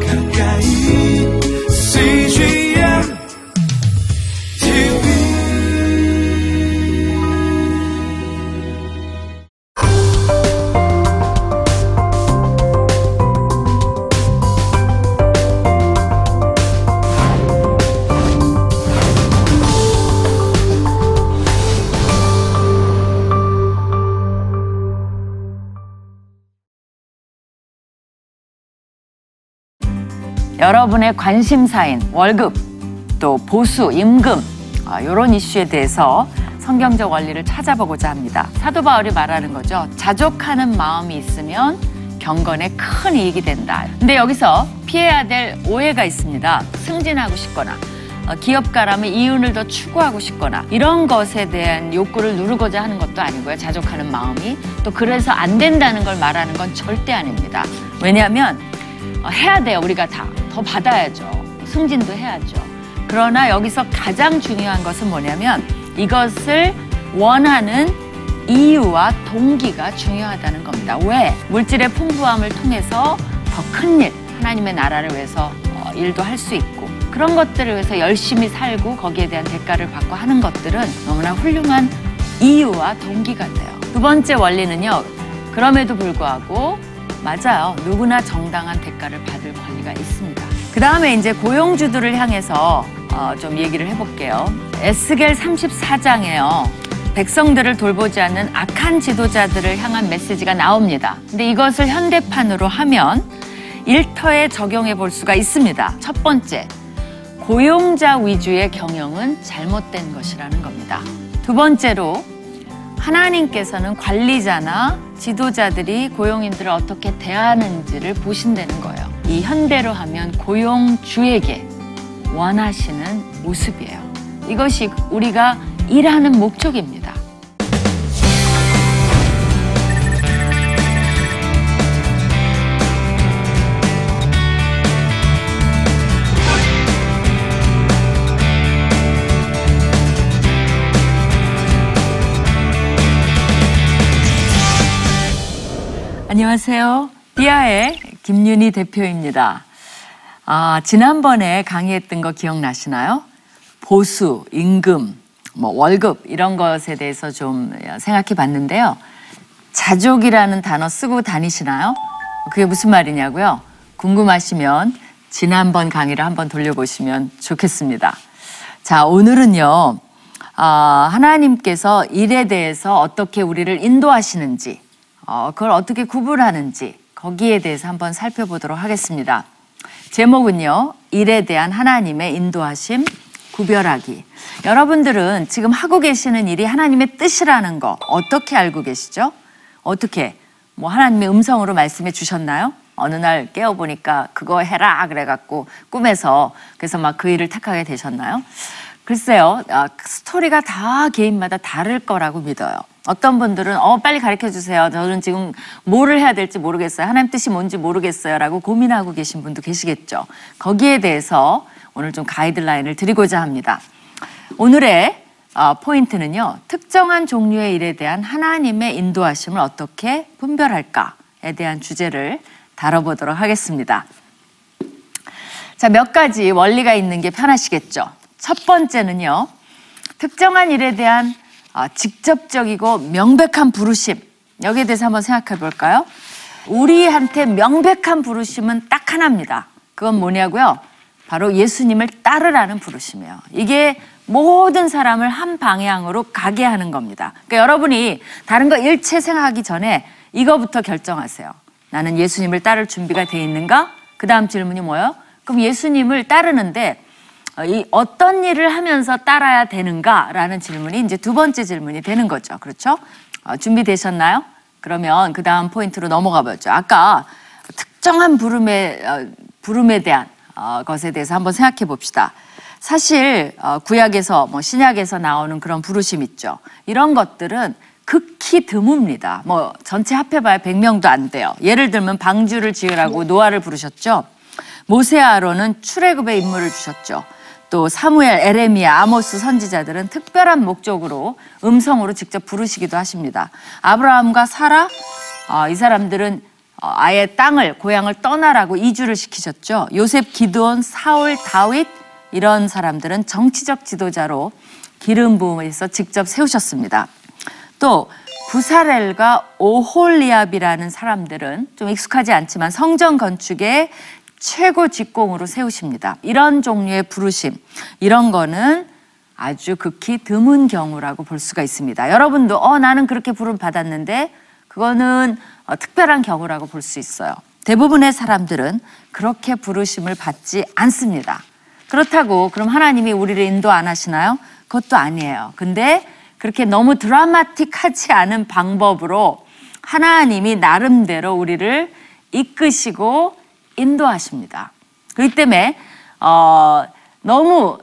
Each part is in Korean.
가까 여러분의 관심사인 월급, 또 보수, 임금 이런 이슈에 대해서 성경적 원리를 찾아보고자 합니다. 사도 바울이 말하는 거죠. 자족하는 마음이 있으면 경건에 큰 이익이 된다. 근데 여기서 피해야 될 오해가 있습니다. 승진하고 싶거나 어, 기업가라면 이윤을 더 추구하고 싶거나 이런 것에 대한 욕구를 누르고자 하는 것도 아니고요. 자족하는 마음이 또 그래서 안 된다는 걸 말하는 건 절대 아닙니다. 왜냐하면 어, 해야 돼요. 우리가 다. 더 받아야죠. 승진도 해야죠. 그러나 여기서 가장 중요한 것은 뭐냐면 이것을 원하는 이유와 동기가 중요하다는 겁니다. 왜? 물질의 풍부함을 통해서 더 큰 일, 하나님의 나라를 위해서 어, 일도 할 수 있고 그런 것들을 위해서 열심히 살고 거기에 대한 대가를 받고 하는 것들은 너무나 훌륭한 이유와 동기가 돼요. 두 번째 원리는요. 그럼에도 불구하고 맞아요. 누구나 정당한 대가를 받을 권리가 있습니다. 그 다음에 이제 고용주들을 향해서 어, 좀 얘기를 해볼게요. 에스겔 34장에요. 백성들을 돌보지 않는 악한 지도자들을 향한 메시지가 나옵니다. 근데 이것을 현대판으로 하면 일터에 적용해 볼 수가 있습니다. 첫 번째, 고용자 위주의 경영은 잘못된 것이라는 겁니다. 두 번째로, 하나님께서는 관리자나 지도자들이 고용인들을 어떻게 대하는지를 보신다는 거예요. 이 현대로 하면 고용주에게 원하시는 모습이에요. 이것이 우리가 일하는 목적입니다. 안녕하세요. 비아의 김윤희 대표입니다. 아, 지난번에 강의했던 거 기억나시나요? 보수, 임금, 뭐 월급 이런 것에 대해서 좀 생각해 봤는데요. 자족이라는 단어 쓰고 다니시나요? 그게 무슨 말이냐고요? 궁금하시면 지난번 강의를 한번 돌려보시면 좋겠습니다. 자, 오늘은요. 아, 하나님께서 일에 대해서 어떻게 우리를 인도하시는지, 어, 그걸 어떻게 구분하는지 거기에 대해서 한번 살펴보도록 하겠습니다. 제목은요, 일에 대한 하나님의 인도하심 구별하기. 여러분들은 지금 하고 계시는 일이 하나님의 뜻이라는 거 어떻게 알고 계시죠? 어떻게? 뭐 하나님의 음성으로 말씀해 주셨나요? 어느 날 깨어보니까 그거 해라 그래갖고 꿈에서 그래서 막 그 일을 택하게 되셨나요? 글쎄요, 아, 스토리가 다 개인마다 다를 거라고 믿어요. 어떤 분들은 어 빨리 가르쳐 주세요. 저는 지금 뭐를 해야 될지 모르겠어요. 하나님 뜻이 뭔지 모르겠어요라고 고민하고 계신 분도 계시겠죠. 거기에 대해서 오늘 좀 가이드라인을 드리고자 합니다. 오늘의 어, 포인트는요. 특정한 종류의 일에 대한 하나님의 인도하심을 어떻게 분별할까에 대한 주제를 다뤄보도록 하겠습니다. 자, 몇 가지 원리가 있는 게 편하시겠죠. 첫 번째는요. 특정한 일에 대한 아, 직접적이고 명백한 부르심. 여기에 대해서 한번 생각해 볼까요? 우리한테 명백한 부르심은 딱 하나입니다. 그건 뭐냐고요? 바로 예수님을 따르라는 부르심이에요. 이게 모든 사람을 한 방향으로 가게 하는 겁니다. 그러니까 여러분이 다른 거 일체 생각하기 전에 이거부터 결정하세요. 나는 예수님을 따를 준비가 돼 있는가? 그 다음 질문이 뭐예요? 그럼 예수님을 따르는데 어, 이 어떤 일을 하면서 따라야 되는가라는 질문이 이제 두 번째 질문이 되는 거죠. 그렇죠? 어, 준비되셨나요? 그러면 그 다음 포인트로 넘어가 보죠. 아까 특정한 부름에, 어, 부름에 대한 어, 것에 대해서 한번 생각해 봅시다. 사실 어, 구약에서 뭐 신약에서 나오는 그런 부르심 있죠. 이런 것들은 극히 드뭅니다. 뭐 전체 합해봐야 100명도 안 돼요. 예를 들면 방주를 지으라고 노아를 부르셨죠. 모세 아론은 출애굽의 임무를 주셨죠. 또 사무엘, 에레미야, 아모스 선지자들은 특별한 목적으로 음성으로 직접 부르시기도 하십니다. 아브라함과 사라 아, 이 사람들은 어, 아예 땅을 고향을 떠나라고 이주를 시키셨죠. 요셉, 기드온, 사울, 다윗 이런 사람들은 정치적 지도자로 기름 부음에서 직접 세우셨습니다. 또 부사렐과 오홀리압이라는 사람들은 좀 익숙하지 않지만 성전 건축의 최고 직공으로 세우십니다. 이런 종류의 부르심, 이런 거는 아주 극히 드문 경우라고 볼 수가 있습니다. 여러분도 어 나는 그렇게 부름 받았는데 그거는 어, 특별한 경우라고 볼 수 있어요. 대부분의 사람들은 그렇게 부르심을 받지 않습니다. 그렇다고 그럼 하나님이 우리를 인도 안 하시나요? 그것도 아니에요. 근데 그렇게 너무 드라마틱하지 않은 방법으로 하나님이 나름대로 우리를 이끄시고 인도하십니다. 그렇기 때문에 어, 너무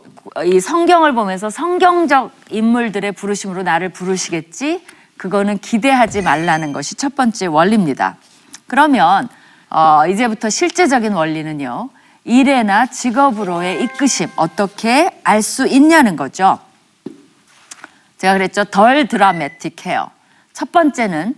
이 성경을 보면서 성경적 인물들의 부르심으로 나를 부르시겠지 그거는 기대하지 말라는 것이 첫 번째 원리입니다. 그러면 어, 이제부터 실제적인 원리는요. 일에나 직업으로의 이끄심 어떻게 알 수 있냐는 거죠. 제가 그랬죠. 덜 드라마틱해요. 첫 번째는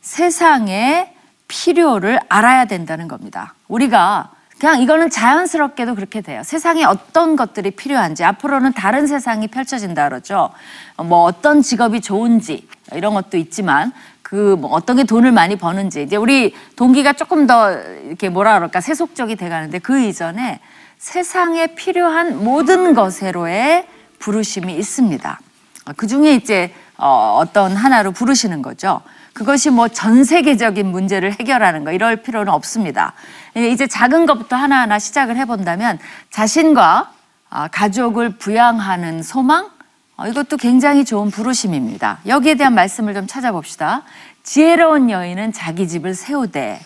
세상의 필요를 알아야 된다는 겁니다. 우리가 그냥 이거는 자연스럽게도 그렇게 돼요. 세상에 어떤 것들이 필요한지 앞으로는 다른 세상이 펼쳐진다 그러죠. 뭐 어떤 직업이 좋은지 이런 것도 있지만 그 뭐 어떤 게 돈을 많이 버는지 이제 우리 동기가 조금 더 이렇게 뭐라 그럴까 세속적이 돼 가는데 그 이전에 세상에 필요한 모든 것으로의 부르심이 있습니다. 그 중에 이제 어, 어떤 하나로 부르시는 거죠. 그것이 뭐 전 세계적인 문제를 해결하는 거 이럴 필요는 없습니다. 이제 작은 것부터 하나하나 시작을 해본다면 자신과 아, 가족을 부양하는 소망 어, 이것도 굉장히 좋은 부르심입니다. 여기에 대한 말씀을 좀 찾아봅시다. 지혜로운 여인은 자기 집을 세우되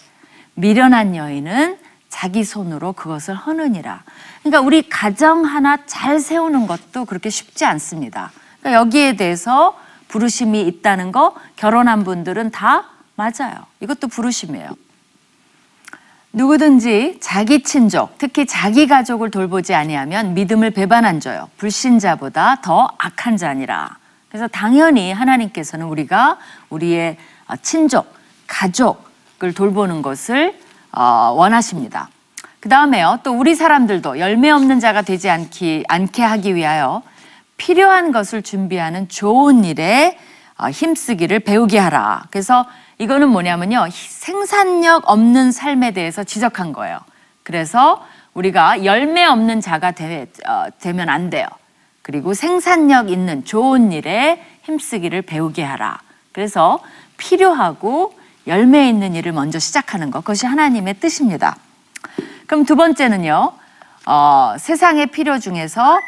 미련한 여인은 자기 손으로 그것을 허느니라. 그러니까 우리 가정 하나 잘 세우는 것도 그렇게 쉽지 않습니다. 그러니까 여기에 대해서 부르심이 있다는 거 결혼한 분들은 다 맞아요. 이것도 부르심이에요. 누구든지 자기 친족, 특히 자기 가족을 돌보지 아니하면 믿음을 배반한 자요. 불신자보다 더 악한 자니라. 그래서 당연히 하나님께서는 우리가 우리의 친족, 가족을 돌보는 것을 어, 원하십니다. 그 다음에요. 또 우리 사람들도 열매 없는 자가 되지 않기, 않게 하기 위하여 필요한 것을 준비하는 좋은 일에 어, 힘쓰기를 배우게 하라. 그래서 이거는 뭐냐면요. 생산력 없는 삶에 대해서 지적한 거예요. 그래서 우리가 열매 없는 자가 되, 어, 되면 안 돼요. 그리고 생산력 있는 좋은 일에 힘쓰기를 배우게 하라. 그래서 필요하고 열매 있는 일을 먼저 시작하는 것. 그것이 하나님의 뜻입니다. 그럼 두 번째는요. 어, 세상의 필요 중에서 어,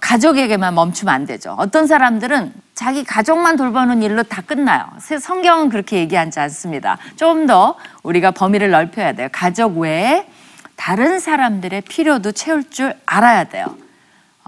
가족에게만 멈추면 안 되죠. 어떤 사람들은 자기 가족만 돌보는 일로 다 끝나요. 성경은 그렇게 얘기하지 않습니다. 좀 더 우리가 범위를 넓혀야 돼요. 가족 외에 다른 사람들의 필요도 채울 줄 알아야 돼요.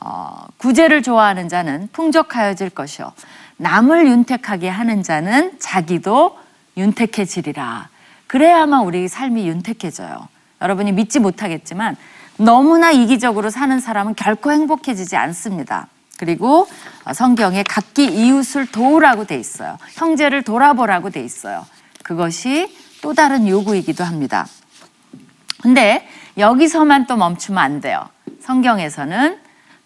어, 구제를 좋아하는 자는 풍족하여질 것이요. 남을 윤택하게 하는 자는 자기도 윤택해지리라. 그래야만 우리 삶이 윤택해져요. 여러분이 믿지 못하겠지만 너무나 이기적으로 사는 사람은 결코 행복해지지 않습니다. 그리고 성경에 각기 이웃을 도우라고 돼 있어요. 형제를 돌아보라고 돼 있어요. 그것이 또 다른 요구이기도 합니다. 근데 여기서만 또 멈추면 안 돼요. 성경에서는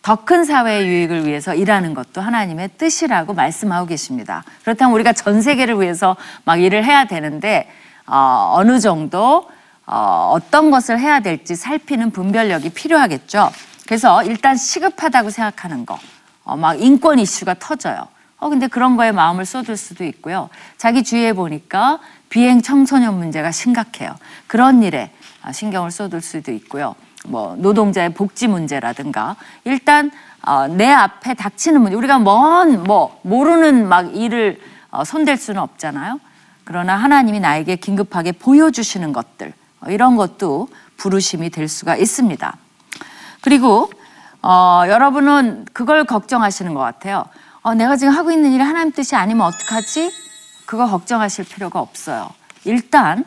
더 큰 사회의 유익을 위해서 일하는 것도 하나님의 뜻이라고 말씀하고 계십니다. 그렇다면 우리가 전 세계를 위해서 막 일을 해야 되는데 어, 어느 정도 어, 어떤 것을 해야 될지 살피는 분별력이 필요하겠죠. 그래서 일단 시급하다고 생각하는 거, 어, 막 인권 이슈가 터져요. 어, 근데 그런 거에 마음을 쏟을 수도 있고요. 자기 주위에 보니까 비행 청소년 문제가 심각해요. 그런 일에 아, 신경을 쏟을 수도 있고요. 뭐 노동자의 복지 문제라든가 일단 어, 내 앞에 닥치는 문제 우리가 먼 뭐 모르는 막 일을 어, 손댈 수는 없잖아요. 그러나 하나님이 나에게 긴급하게 보여주시는 것들 어, 이런 것도 부르심이 될 수가 있습니다. 그리고 어, 여러분은 그걸 걱정하시는 것 같아요. 어, 내가 지금 하고 있는 일이 하나님 뜻이 아니면 어떡하지? 그거 걱정하실 필요가 없어요. 일단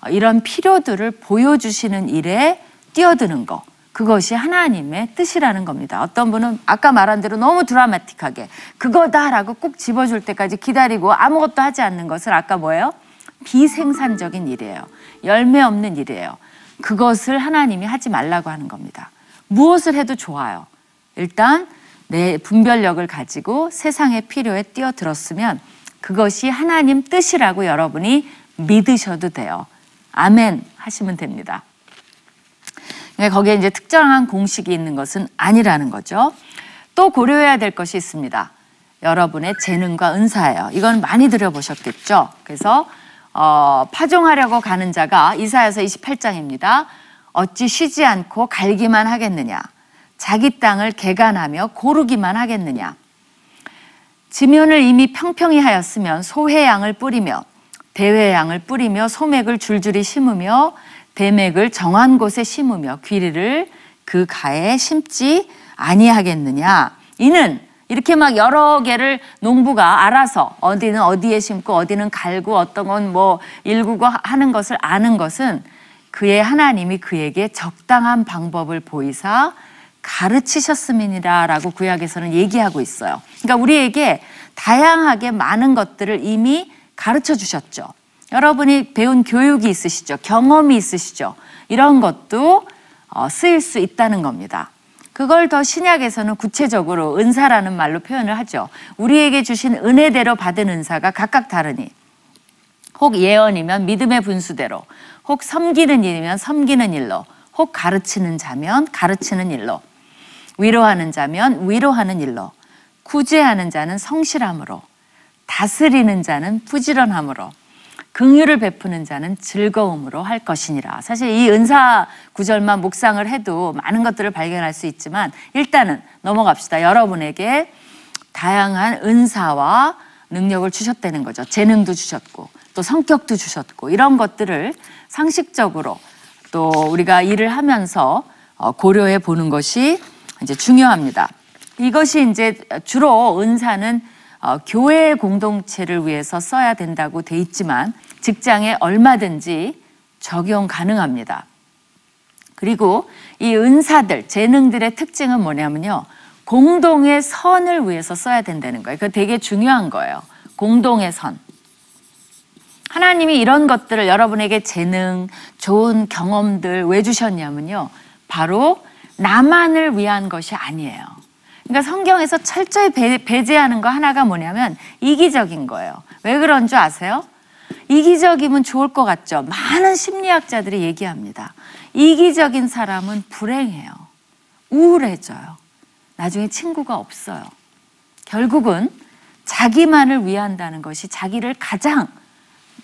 어, 이런 필요들을 보여주시는 일에 뛰어드는 거. 그것이 하나님의 뜻이라는 겁니다. 어떤 분은 아까 말한 대로 너무 드라마틱하게 그거다라고 꼭 집어줄 때까지 기다리고 아무것도 하지 않는 것을 아까 뭐예요? 비생산적인 일이에요. 열매 없는 일이에요. 그것을 하나님이 하지 말라고 하는 겁니다. 무엇을 해도 좋아요. 일단 내 분별력을 가지고 세상의 필요에 뛰어들었으면 그것이 하나님 뜻이라고 여러분이 믿으셔도 돼요. 아멘 하시면 됩니다. 그러니까 거기에 이제 특정한 공식이 있는 것은 아니라는 거죠. 또 고려해야 될 것이 있습니다. 여러분의 재능과 은사예요. 이건 많이 들어보셨겠죠. 그래서 어, 파종하려고 가는 자가 이사야서 28장입니다. 어찌 쉬지 않고 갈기만 하겠느냐? 자기 땅을 개간하며 고르기만 하겠느냐? 지면을 이미 평평히 하였으면 소회양을 뿌리며 대회양을 뿌리며 소맥을 줄줄이 심으며 대맥을 정한 곳에 심으며 귀리를 그 가에 심지 아니하겠느냐 이는 이렇게 막 여러 개를 농부가 알아서 어디는 어디에 심고 어디는 갈고 어떤 건 뭐 일구고 하는 것을 아는 것은 그의 하나님이 그에게 적당한 방법을 보이사 가르치셨음이니라라고 구약에서는 얘기하고 있어요. 그러니까 우리에게 다양하게 많은 것들을 이미 가르쳐 주셨죠. 여러분이 배운 교육이 있으시죠. 경험이 있으시죠. 이런 것도 어, 쓰일 수 있다는 겁니다. 그걸 더 신약에서는 구체적으로 은사라는 말로 표현을 하죠. 우리에게 주신 은혜대로 받은 은사가 각각 다르니 혹 예언이면 믿음의 분수대로 혹 섬기는 일이면 섬기는 일로 혹 가르치는 자면 가르치는 일로 위로하는 자면 위로하는 일로 구제하는 자는 성실함으로 다스리는 자는 부지런함으로 긍휼을 베푸는 자는 즐거움으로 할 것이니라. 사실 이 은사 구절만 묵상을 해도 많은 것들을 발견할 수 있지만 일단은 넘어갑시다. 여러분에게 다양한 은사와 능력을 주셨다는 거죠. 재능도 주셨고 또 성격도 주셨고 이런 것들을 상식적으로 또 우리가 일을 하면서 어, 고려해 보는 것이 이제 중요합니다. 이것이 이제 주로 은사는 어, 교회 공동체를 위해서 써야 된다고 돼 있지만 직장에 얼마든지 적용 가능합니다. 그리고 이 은사들, 재능들의 특징은 뭐냐면요. 공동의 선을 위해서 써야 된다는 거예요. 그거 되게 중요한 거예요. 공동의 선. 하나님이 이런 것들을 여러분에게 재능, 좋은 경험들 왜 주셨냐면요. 바로 나만을 위한 것이 아니에요. 그러니까 성경에서 철저히 배, 배제하는 거 하나가 뭐냐면 이기적인 거예요. 왜 그런 줄 아세요? 이기적이면 좋을 것 같죠? 많은 심리학자들이 얘기합니다. 이기적인 사람은 불행해요. 우울해져요. 나중에 친구가 없어요. 결국은 자기만을 위한다는 것이 자기를 가장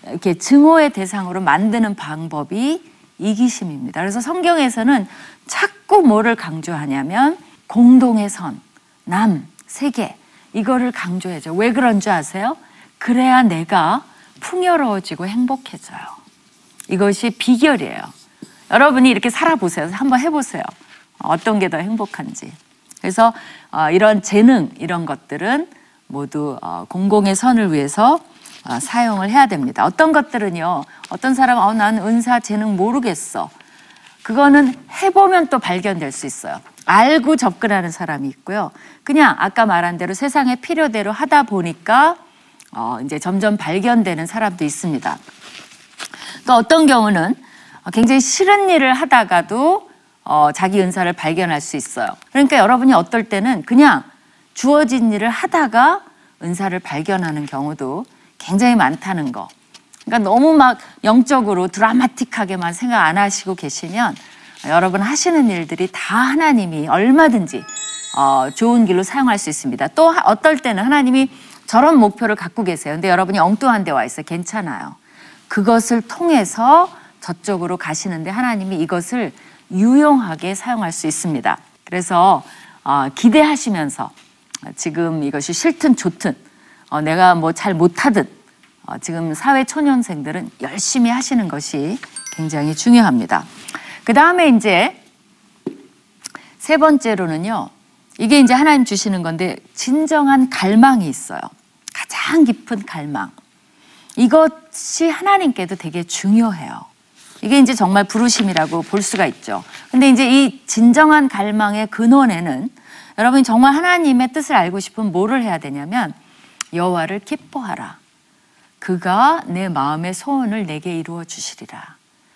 이렇게 증오의 대상으로 만드는 방법이 이기심입니다. 그래서 성경에서는 자꾸 뭐를 강조하냐면 공동의 선, 남, 세계 이거를 강조해줘. 왜 그런 줄 아세요? 그래야 내가 풍요로워지고 행복해져요. 이것이 비결이에요. 여러분이 이렇게 살아보세요. 한번 해보세요. 어떤 게 더 행복한지. 그래서 어, 이런 재능 이런 것들은 모두 어, 공공의 선을 위해서 어, 사용을 해야 됩니다. 어떤 것들은요. 어떤 사람은 어, 난 은사 재능 모르겠어. 그거는 해보면 또 발견될 수 있어요. 알고 접근하는 사람이 있고요. 그냥 아까 말한 대로 세상의 필요대로 하다 보니까 어, 이제 점점 발견되는 사람도 있습니다. 또 어떤 경우는 굉장히 싫은 일을 하다가도 어, 자기 은사를 발견할 수 있어요. 그러니까 여러분이 어떨 때는 그냥 주어진 일을 하다가 은사를 발견하는 경우도 굉장히 많다는 거. 그러니까 너무 막 영적으로 드라마틱하게만 생각 안 하시고 계시면 여러분 하시는 일들이 다 하나님이 얼마든지 어, 좋은 길로 사용할 수 있습니다. 또 하- 어떨 때는 하나님이 저런 목표를 갖고 계세요. 근데 여러분이 엉뚱한 데 와 있어요. 괜찮아요. 그것을 통해서 저쪽으로 가시는데 하나님이 이것을 유용하게 사용할 수 있습니다. 그래서 어, 기대하시면서 지금 이것이 싫든 좋든 어, 내가 뭐 잘 못하든 어, 지금 사회 초년생들은 열심히 하시는 것이 굉장히 중요합니다. 그 다음에 이제 세 번째로는요. 이게 이제 하나님 주시는 건데 진정한 갈망이 있어요. 가장 깊은 갈망. 이것이 하나님께도 되게 중요해요. 이게 이제 정말 부르심이라고 볼 수가 있죠. 근데 이제 이 진정한 갈망의 근원에는 여러분이 정말 하나님의 뜻을 알고 싶으면 뭐를 해야 되냐면 여호와를 기뻐하라. 그가 내 마음의 소원을 내게 이루어 주시리라.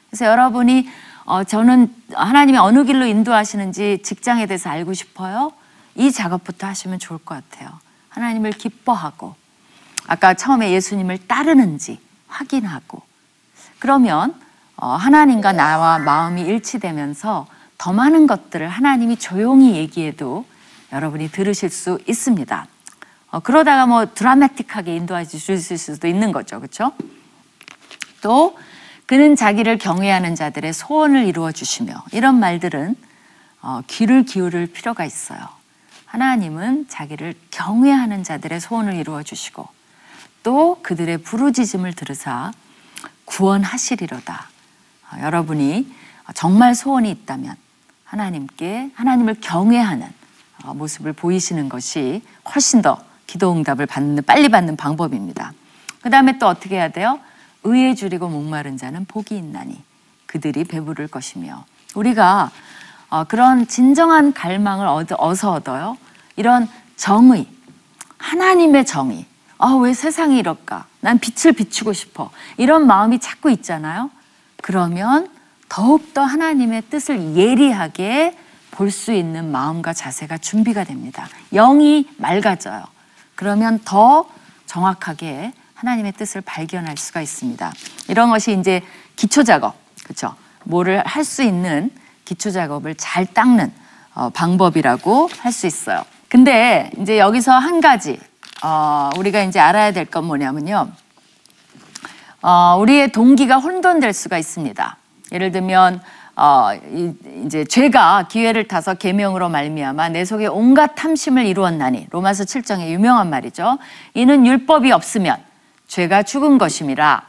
그래서 여러분이 어, 저는 하나님이 어느 길로 인도하시는지 직장에 대해서 알고 싶어요. 이 작업부터 하시면 좋을 것 같아요. 하나님을 기뻐하고 아까 처음에 예수님을 따르는지 확인하고 그러면 어, 하나님과 나와 마음이 일치되면서 더 많은 것들을 하나님이 조용히 얘기해도 여러분이 들으실 수 있습니다. 어, 그러다가 뭐 드라마틱하게 인도해 주실 수도 있는 거죠. 그렇죠? 또 그는 자기를 경외하는 자들의 소원을 이루어 주시며 이런 말들은 어, 귀를 기울일 필요가 있어요. 하나님은 자기를 경외하는 자들의 소원을 이루어 주시고 또 그들의 부르짖음을 들으사 구원하시리로다. 어, 여러분이 정말 소원이 있다면 하나님께 하나님을 경외하는 어, 모습을 보이시는 것이 훨씬 더 기도 응답을 받는 빨리 받는 방법입니다. 그 다음에 또 어떻게 해야 돼요? 의에 줄이고 목마른 자는 복이 있나니 그들이 배부를 것이며 우리가 어, 그런 진정한 갈망을 얻어, 어서 얻어요. 이런 정의, 하나님의 정의. 아, 왜 세상이 이럴까? 난 빛을 비추고 싶어. 이런 마음이 자꾸 있잖아요. 그러면 더욱더 하나님의 뜻을 예리하게 볼 수 있는 마음과 자세가 준비가 됩니다. 영이 맑아져요. 그러면 더 정확하게 하나님의 뜻을 발견할 수가 있습니다. 이런 것이 이제 기초 작업, 그렇죠? 뭐를 할 수 있는 기초 작업을 잘 닦는 어, 방법이라고 할 수 있어요. 근데 이제 여기서 한 가지 어, 우리가 이제 알아야 될 건 뭐냐면요. 어, 우리의 동기가 혼돈될 수가 있습니다. 예를 들면 어, 이, 이제 죄가 기회를 타서 계명으로 말미암아 내 속에 온갖 탐심을 이루었나니 로마서 7장의 유명한 말이죠. 이는 율법이 없으면 죄가 죽은 것임이라.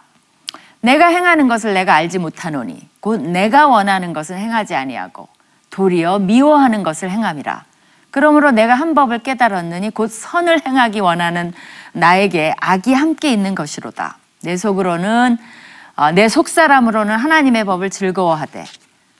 내가 행하는 것을 내가 알지 못하노니 곧 내가 원하는 것은 행하지 아니하고 도리어 미워하는 것을 행함이라. 그러므로 내가 한 법을 깨달았느니 곧 선을 행하기 원하는 나에게 악이 함께 있는 것이로다. 내 속으로는 어, 내 속 사람으로는 하나님의 법을 즐거워하되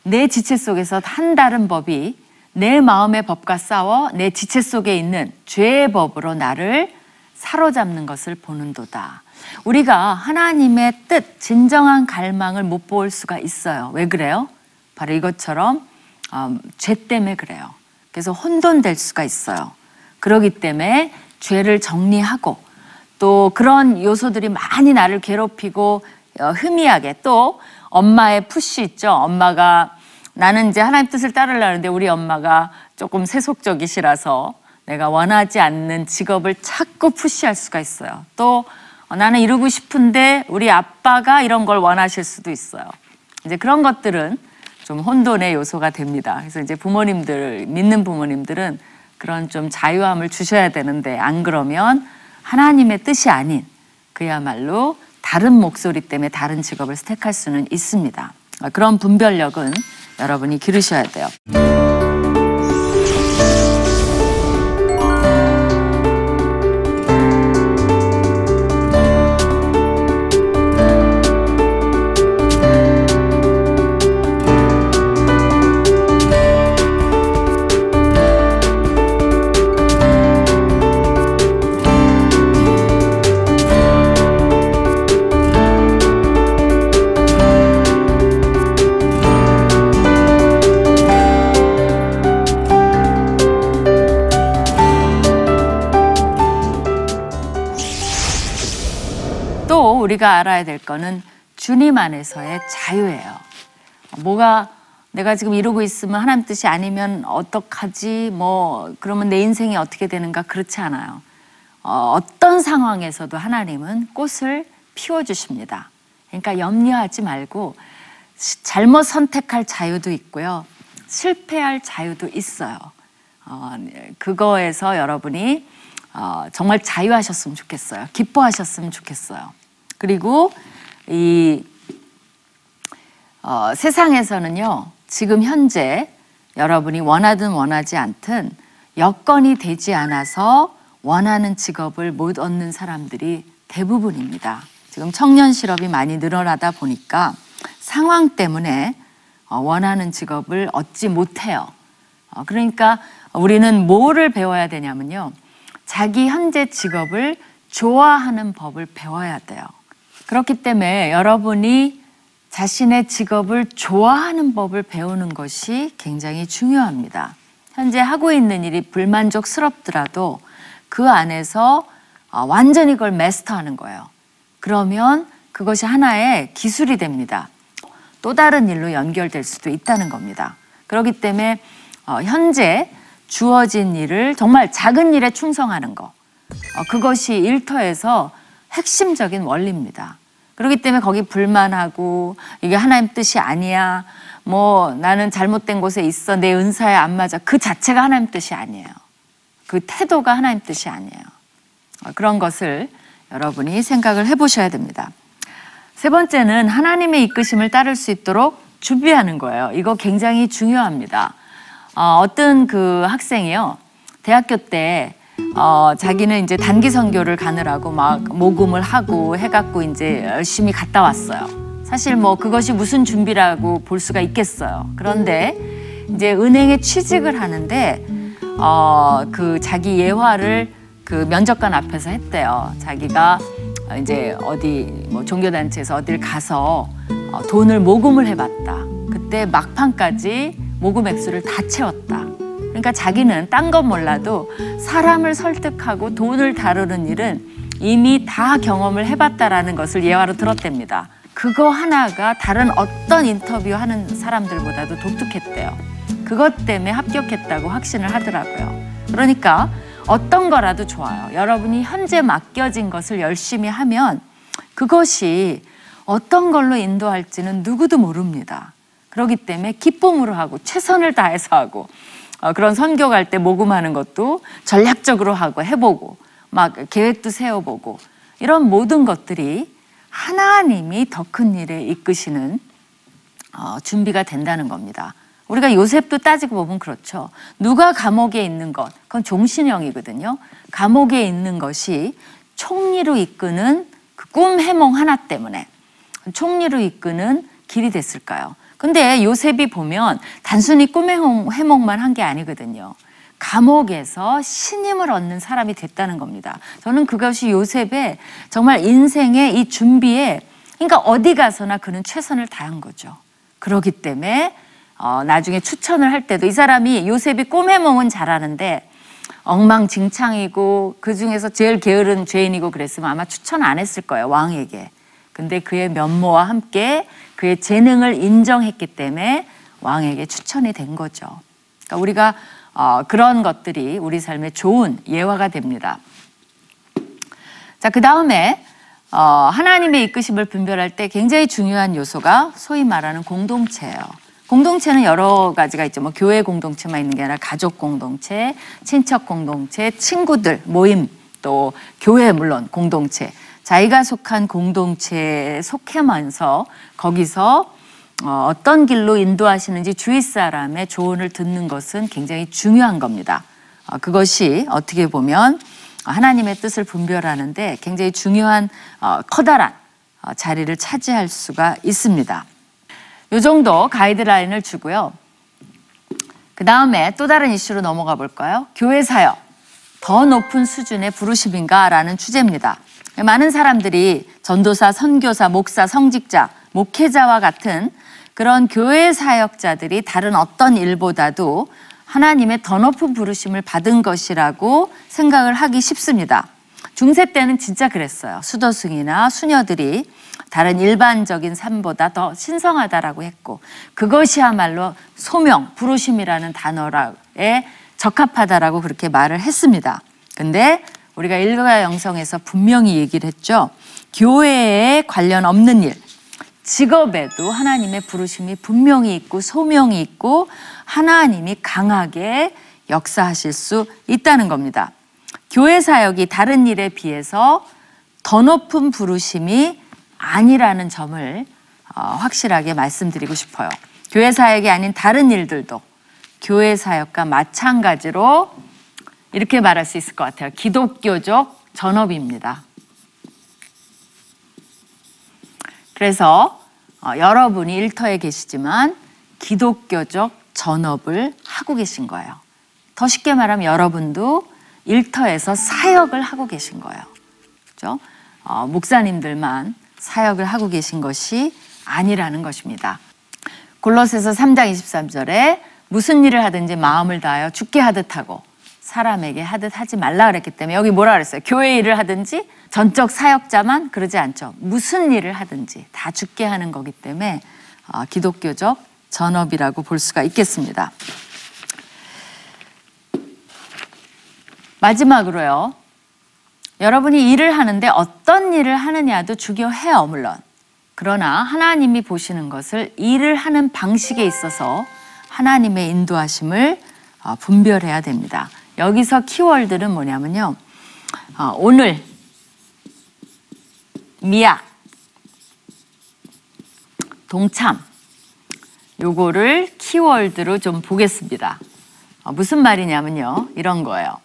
내 지체 속에서 한 다른 법이 내 마음의 법과 싸워 내 지체 속에 있는 죄의 법으로 나를 사로잡는 것을 보는도다. 우리가 하나님의 뜻, 진정한 갈망을 못 볼 수가 있어요. 왜 그래요? 바로 이것처럼 음, 죄 때문에 그래요. 그래서 혼돈될 수가 있어요. 그러기 때문에 죄를 정리하고 또 그런 요소들이 많이 나를 괴롭히고 어, 흠이하게 또 엄마의 푸시 있죠. 엄마가 나는 이제 하나님 뜻을 따르려는데 우리 엄마가 조금 세속적이시라서 내가 원하지 않는 직업을 자꾸 푸시할 수가 있어요. 또 어, 나는 이루고 싶은데 우리 아빠가 이런 걸 원하실 수도 있어요. 이제 그런 것들은 좀 혼돈의 요소가 됩니다. 그래서 이제 부모님들, 믿는 부모님들은 그런 좀 자유함을 주셔야 되는데 안 그러면 하나님의 뜻이 아닌 그야말로 다른 목소리 때문에 다른 직업을 택할 수는 있습니다. 그런 분별력은 여러분이 기르셔야 돼요. 알아야 될 거는 주님 안에서의 자유예요. 뭐가 내가 지금 이루고 있으면 하나님 뜻이 아니면 어떡하지? 뭐 그러면 내 인생이 어떻게 되는가? 그렇지 않아요. 어, 어떤 상황에서도 하나님은 꽃을 피워 주십니다. 그러니까 염려하지 말고 시- 잘못 선택할 자유도 있고요. 실패할 자유도 있어요. 어, 네, 그거에서 여러분이 어, 정말 자유하셨으면 좋겠어요. 기뻐하셨으면 좋겠어요. 그리고 이 어, 세상에서는요, 지금 현재 여러분이 원하든 원하지 않든 여건이 되지 않아서 원하는 직업을 못 얻는 사람들이 대부분입니다. 지금 청년 실업이 많이 늘어나다 보니까 상황 때문에 어, 원하는 직업을 얻지 못해요. 어, 그러니까 우리는 뭐를 배워야 되냐면요. 자기 현재 직업을 좋아하는 법을 배워야 돼요. 그렇기 때문에 여러분이 자신의 직업을 좋아하는 법을 배우는 것이 굉장히 중요합니다. 현재 하고 있는 일이 불만족스럽더라도 그 안에서 어, 완전히 그걸 마스터하는 거예요. 그러면 그것이 하나의 기술이 됩니다. 또 다른 일로 연결될 수도 있다는 겁니다. 그렇기 때문에 어, 현재 주어진 일을 정말 작은 일에 충성하는 거. 어, 그것이 일터에서 핵심적인 원리입니다. 그렇기 때문에 거기 불만하고 이게 하나님 뜻이 아니야. 뭐 나는 잘못된 곳에 있어. 내 은사에 안 맞아. 그 자체가 하나님 뜻이 아니에요. 그 태도가 하나님 뜻이 아니에요. 어, 그런 것을 여러분이 생각을 해 보셔야 됩니다. 세 번째는 하나님의 이끄심을 따를 수 있도록 준비하는 거예요. 이거 굉장히 중요합니다. 어, 어떤 그 학생이요. 대학교 때 어, 자기는 이제 단기 선교를 가느라고 막 모금을 하고 해갖고 이제 열심히 갔다 왔어요. 사실 뭐 그것이 무슨 준비라고 볼 수가 있겠어요. 그런데 이제 은행에 취직을 하는데 어, 그 자기 예화를 그 면접관 앞에서 했대요. 자기가 이제 어디 뭐 종교단체에서 어딜 가서 어, 돈을 모금을 해봤다. 그때 막판까지 모금 액수를 다 채웠다. 그러니까 자기는 딴 건 몰라도 사람을 설득하고 돈을 다루는 일은 이미 다 경험을 해봤다라는 것을 예화로 들었답니다. 그거 하나가 다른 어떤 인터뷰 하는 사람들보다도 독특했대요. 그것 때문에 합격했다고 확신을 하더라고요. 그러니까 어떤 거라도 좋아요. 여러분이 현재 맡겨진 것을 열심히 하면 그것이 어떤 걸로 인도할지는 누구도 모릅니다. 그렇기 때문에 기쁨으로 하고 최선을 다해서 하고 어, 그런 선교 갈 때 모금하는 것도 전략적으로 하고 해보고 막 계획도 세워보고 이런 모든 것들이 하나님이 더 큰 일에 이끄시는 어, 준비가 된다는 겁니다. 우리가 요셉도 따지고 보면 그렇죠. 누가 감옥에 있는 것, 그건 종신형이거든요. 감옥에 있는 것이 총리로 이끄는 그 꿈 해몽 하나 때문에 총리로 이끄는 길이 됐을까요? 근데 요셉이 보면 단순히 꿈 해몽, 해몽만 한 게 아니거든요. 감옥에서 신임을 얻는 사람이 됐다는 겁니다. 저는 그것이 요셉의 정말 인생의 이 준비에 그러니까 어디 가서나 그는 최선을 다한 거죠. 그렇기 때문에 어, 나중에 추천을 할 때도 이 사람이 요셉이 꿈 해몽은 잘하는데 엉망진창이고 그 중에서 제일 게으른 죄인이고 그랬으면 아마 추천 안 했을 거예요 왕에게. 근데 그의 면모와 함께 그의 재능을 인정했기 때문에 왕에게 추천이 된 거죠. 그러니까 우리가 어, 그런 것들이 우리 삶에 좋은 예화가 됩니다. 자, 그 다음에 어, 하나님의 이끄심을 분별할 때 굉장히 중요한 요소가 소위 말하는 공동체예요. 공동체는 여러 가지가 있죠. 뭐 교회 공동체만 있는 게 아니라 가족 공동체, 친척 공동체, 친구들 모임, 또 교회 물론 공동체. 자기가 속한 공동체에 속하면서 거기서 어, 어떤 길로 인도하시는지 주위 사람의 조언을 듣는 것은 굉장히 중요한 겁니다. 어, 그것이 어떻게 보면 하나님의 뜻을 분별하는데 굉장히 중요한 어, 커다란 어, 자리를 차지할 수가 있습니다. 이 정도 가이드라인을 주고요. 그 다음에 또 다른 이슈로 넘어가 볼까요? 교회 사역. 더 높은 수준의 부르심인가? 라는 주제입니다. 많은 사람들이 전도사, 선교사, 목사, 성직자, 목회자와 같은 그런 교회 사역자들이 다른 어떤 일보다도 하나님의 더 높은 부르심을 받은 것이라고 생각을 하기 쉽습니다. 중세 때는 진짜 그랬어요. 수도승이나 수녀들이 다른 일반적인 삶보다 더 신성하다라고 했고 그것이야말로 소명, 부르심이라는 단어에 적합하다라고 그렇게 말을 했습니다. 근데 우리가 일가 영성에서 분명히 얘기를 했죠. 교회에 관련 없는 일, 직업에도 하나님의 부르심이 분명히 있고 소명이 있고 하나님이 강하게 역사하실 수 있다는 겁니다. 교회 사역이 다른 일에 비해서 더 높은 부르심이 아니라는 점을 어, 확실하게 말씀드리고 싶어요. 교회 사역이 아닌 다른 일들도 교회 사역과 마찬가지로 이렇게 말할 수 있을 것 같아요. 기독교적 전업입니다. 그래서 어, 여러분이 일터에 계시지만 기독교적 전업을 하고 계신 거예요. 더 쉽게 말하면 여러분도 일터에서 사역을 하고 계신 거예요. 그죠? 어, 목사님들만 사역을 하고 계신 것이 아니라는 것입니다. 골로새서 3장 23절에 무슨 일을 하든지 마음을 다하여 죽게 하듯 하고 사람에게 하듯 하지 말라 그랬기 때문에 여기 뭐라 그랬어요? 교회 일을 하든지 전적 사역자만 그러지 않죠. 무슨 일을 하든지 다 죽게 하는 거기 때문에 어, 기독교적 전업이라고 볼 수가 있겠습니다. 마지막으로요. 여러분이 일을 하는데 어떤 일을 하느냐도 중요해요, 물론. 그러나 하나님이 보시는 것을 일을 하는 방식에 있어서 하나님의 인도하심을 어, 분별해야 됩니다. 여기서 키워드는 뭐냐면요. 어, 오늘 미약 동참 요거를 키워드로 좀 보겠습니다. 어, 무슨 말이냐면요. 이런 거예요.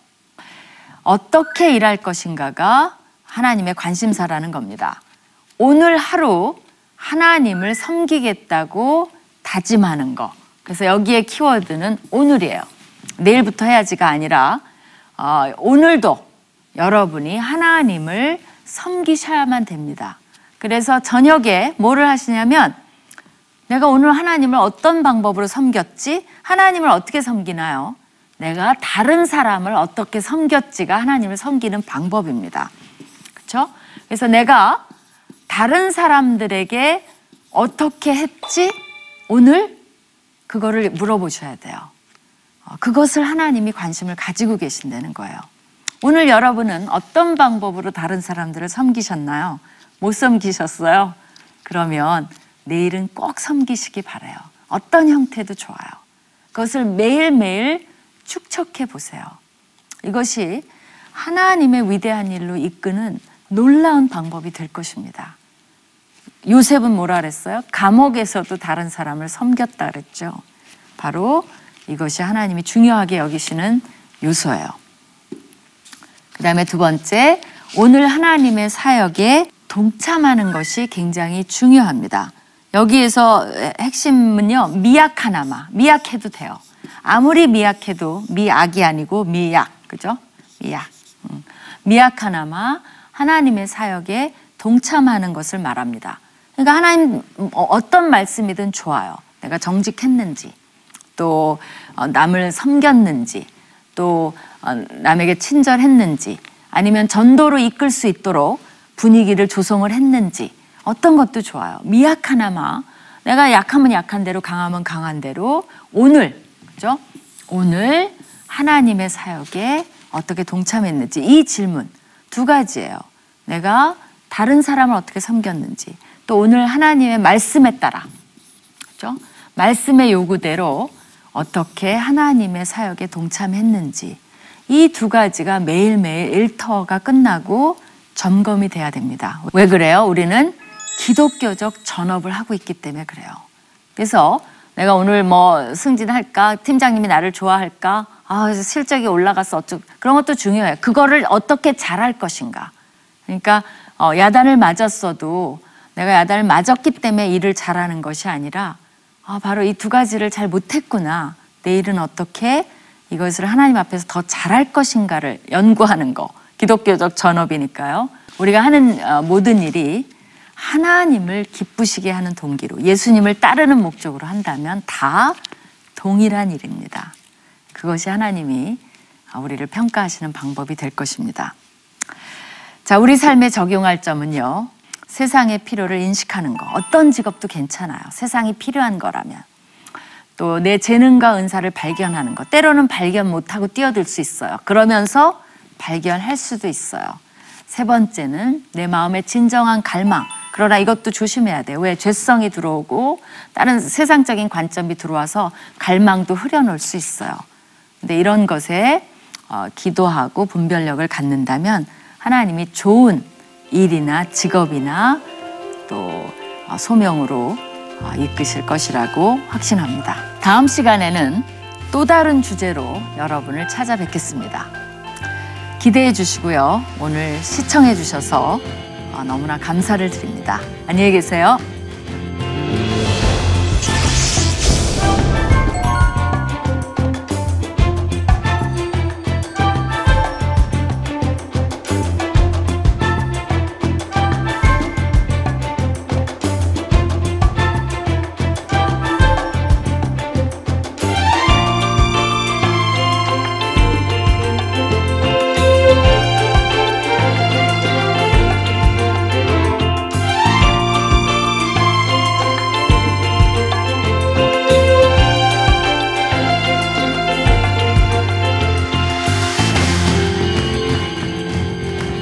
어떻게 일할 것인가가 하나님의 관심사라는 겁니다. 오늘 하루 하나님을 섬기겠다고 다짐하는 거. 그래서 여기에 키워드는 오늘이에요. 내일부터 해야지가 아니라 어, 오늘도 여러분이 하나님을 섬기셔야만 됩니다. 그래서 저녁에 뭐를 하시냐면 내가 오늘 하나님을 어떤 방법으로 섬겼지? 하나님을 어떻게 섬기나요? 내가 다른 사람을 어떻게 섬겼지가 하나님을 섬기는 방법입니다. 그렇죠? 그래서 내가 다른 사람들에게 어떻게 했지? 오늘 그거를 물어보셔야 돼요. 어, 그것을 하나님이 관심을 가지고 계신다는 거예요. 오늘 여러분은 어떤 방법으로 다른 사람들을 섬기셨나요? 못 섬기셨어요? 그러면 내일은 꼭 섬기시기 바래요. 어떤 형태도 좋아요. 그것을 매일매일 축척해 보세요. 이것이 하나님의 위대한 일로 이끄는 놀라운 방법이 될 것입니다. 요셉은 뭐라 그랬어요? 감옥에서도 다른 사람을 섬겼다 그랬죠. 바로 이것이 하나님이 중요하게 여기시는 요소예요. 그 다음에 두 번째, 오늘 하나님의 사역에 동참하는 것이 굉장히 중요합니다. 여기에서 핵심은요, 미약 하나마. 미약해도 돼요. 아무리 미약해도 미악이 아니고 미약. 그죠? 미약. 음. 미약 하나마 하나님의 사역에 동참하는 것을 말합니다. 그러니까 하나님 어, 어떤 말씀이든 좋아요. 내가 정직했는지, 또 어, 남을 섬겼는지, 또 어, 남에게 친절했는지, 아니면 전도로 이끌 수 있도록 분위기를 조성을 했는지, 어떤 것도 좋아요. 미약하나마 내가 약하면 약한 대로 강하면 강한 대로 오늘 그죠? 오늘 하나님의 사역에 어떻게 동참했는지 이 질문 두 가지예요. 내가 다른 사람을 어떻게 섬겼는지 또 오늘 하나님의 말씀에 따라 그죠? 말씀의 요구대로 어떻게 하나님의 사역에 동참했는지 이 두 가지가 매일매일 일터가 끝나고 점검이 돼야 됩니다. 왜 그래요? 우리는 기독교적 전업을 하고 있기 때문에 그래요. 그래서 내가 오늘 뭐 승진할까? 팀장님이 나를 좋아할까? 아, 실적이 올라가서 어쩌 그런 것도 중요해요. 그거를 어떻게 잘할 것인가. 그러니까 어, 야단을 맞았어도 내가 야단을 맞았기 때문에 일을 잘하는 것이 아니라 아, 바로 이 두 가지를 잘 못했구나. 내일은 어떻게 이것을 하나님 앞에서 더 잘할 것인가를 연구하는 거. 기독교적 전업이니까요. 우리가 하는 어, 모든 일이 하나님을 기쁘시게 하는 동기로 예수님을 따르는 목적으로 한다면 다 동일한 일입니다. 그것이 하나님이 우리를 평가하시는 방법이 될 것입니다. 자, 우리 삶에 적용할 점은요. 세상의 필요를 인식하는 거. 어떤 직업도 괜찮아요. 세상이 필요한 거라면. 또 내 재능과 은사를 발견하는 것. 때로는 발견 못하고 뛰어들 수 있어요. 그러면서 발견할 수도 있어요. 세 번째는 내 마음의 진정한 갈망. 그러나 이것도 조심해야 돼요. 왜? 죄성이 들어오고 다른 세상적인 관점이 들어와서 갈망도 흐려놓을 수 있어요. 근데 이런 것에 어, 기도하고 분별력을 갖는다면 하나님이 좋은 일이나 직업이나 또 어, 소명으로 어, 이끄실 것이라고 확신합니다. 다음 시간에는 또 다른 주제로 여러분을 찾아뵙겠습니다. 기대해 주시고요. 오늘 시청해 주셔서 어, 너무나 감사를 드립니다. 안녕히 계세요.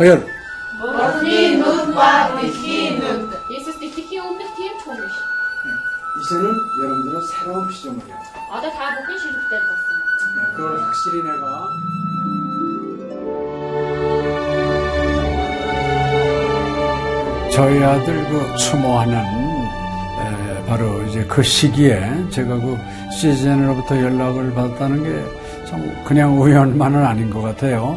허혈. 머리 눈과 귀 눈. 예스 스티키 오면 뒤에 총이. 이제는 여러분들은 새로운 피조물이야. 아다 다 먹기 싫을 때 봤어. 그걸 확실히 내가. 저희 아들 그 추모하는 바로 이제 그 시기에 제가 그 시즌으로부터 연락을 받았다는 게 참 그냥 우연만은 아닌 것 같아요.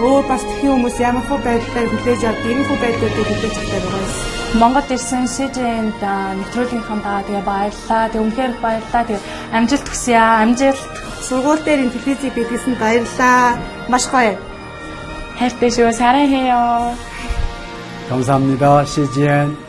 өөр бас тхэн хүмүүс ямар хөө байдлаар хүлээж авд ийм хөө байдлуудыг хүлээж авдаг байгаа юм. Монгол ирсэн СЖН-д нэвтрүүлгийнхаа даа тэгээ баярлаа. Тэгээ үнхээр баярлаа. Тэгээ амжилт хүсье аа. Амжилт. сургууль дээр энэ телевизийг бидлсэн баярлалаа. Маш гоё. хайртай шүү. 사랑해요. 감사합니다. CGN